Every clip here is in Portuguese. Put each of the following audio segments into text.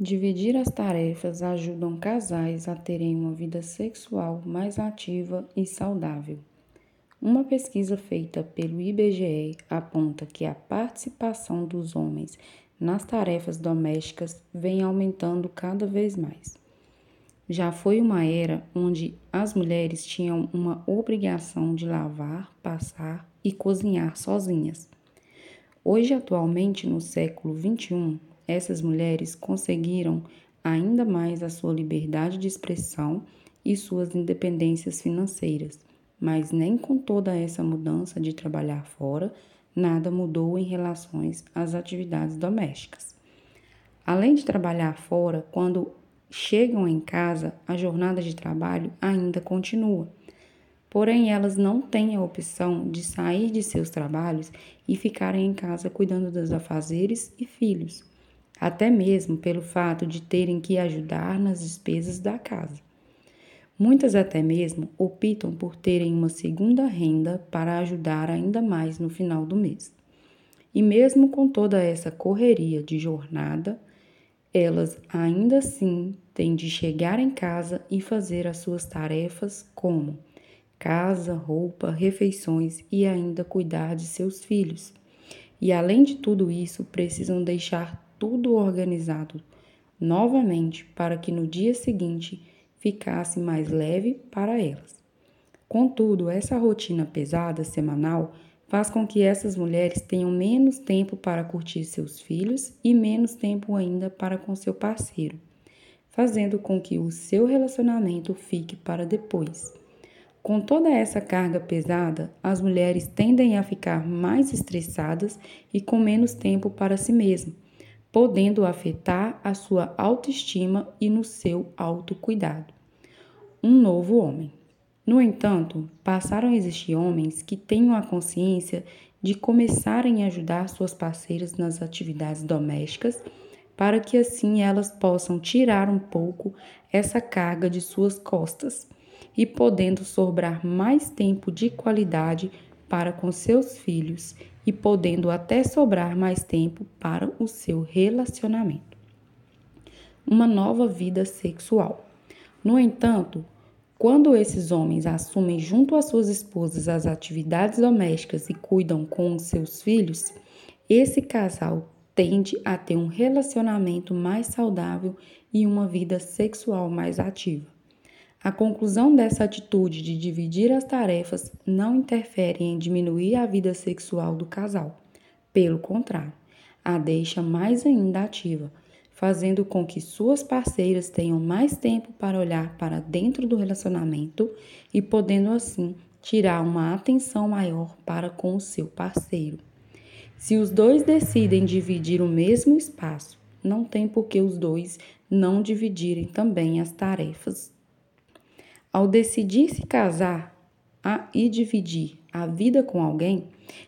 Dividir as tarefas ajudam casais a terem uma vida sexual mais ativa e saudável. Uma pesquisa feita pelo IBGE aponta que a participação dos homens nas tarefas domésticas vem aumentando cada vez mais. Já foi uma era onde as mulheres tinham uma obrigação de lavar, passar e cozinhar sozinhas. Hoje, atualmente, no século XXI, essas mulheres conseguiram ainda mais a sua liberdade de expressão e suas independências financeiras. Mas nem com toda essa mudança de trabalhar fora, nada mudou em relação às atividades domésticas. Além de trabalhar fora, quando chegam em casa, a jornada de trabalho ainda continua. Porém, elas não têm a opção de sair de seus trabalhos e ficarem em casa cuidando dos afazeres e filhos até mesmo pelo fato de terem que ajudar nas despesas da casa. Muitas até mesmo optam por terem uma segunda renda para ajudar ainda mais no final do mês. E mesmo com toda essa correria de jornada, elas ainda assim têm de chegar em casa e fazer as suas tarefas como casa, roupa, refeições e ainda cuidar de seus filhos. E além de tudo isso, precisam deixar tudo organizado novamente para que no dia seguinte ficasse mais leve para elas. Contudo, essa rotina pesada semanal faz com que essas mulheres tenham menos tempo para curtir seus filhos e menos tempo ainda para com seu parceiro, fazendo com que o seu relacionamento fique para depois. Com toda essa carga pesada, as mulheres tendem a ficar mais estressadas e com menos tempo para si mesmas podendo afetar a sua autoestima e no seu autocuidado. Um novo homem. No entanto, passaram a existir homens que tenham a consciência de começarem a ajudar suas parceiras nas atividades domésticas, para que assim elas possam tirar um pouco essa carga de suas costas e podendo sobrar mais tempo de qualidade para com seus filhos e podendo até sobrar mais tempo para o seu relacionamento. Uma nova vida sexual. No entanto, quando esses homens assumem junto às suas esposas as atividades domésticas e cuidam com os seus filhos, esse casal tende a ter um relacionamento mais saudável e uma vida sexual mais ativa. A conclusão dessa atitude de dividir as tarefas não interfere em diminuir a vida sexual do casal. Pelo contrário, a deixa mais ainda ativa, fazendo com que suas parceiras tenham mais tempo para olhar para dentro do relacionamento e podendo assim tirar uma atenção maior para com o seu parceiro. Se os dois decidem dividir o mesmo espaço, não tem por que os dois não dividirem também as tarefas ao decidir se casar a, e dividir a vida com alguém,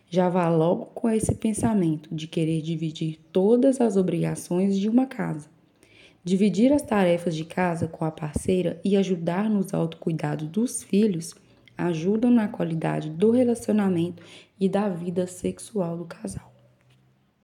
já vá logo com esse pensamento de querer dividir todas as obrigações de uma casa. Dividir as tarefas de casa com a parceira e ajudar nos autocuidados dos filhos ajudam na qualidade do relacionamento e da vida sexual do casal.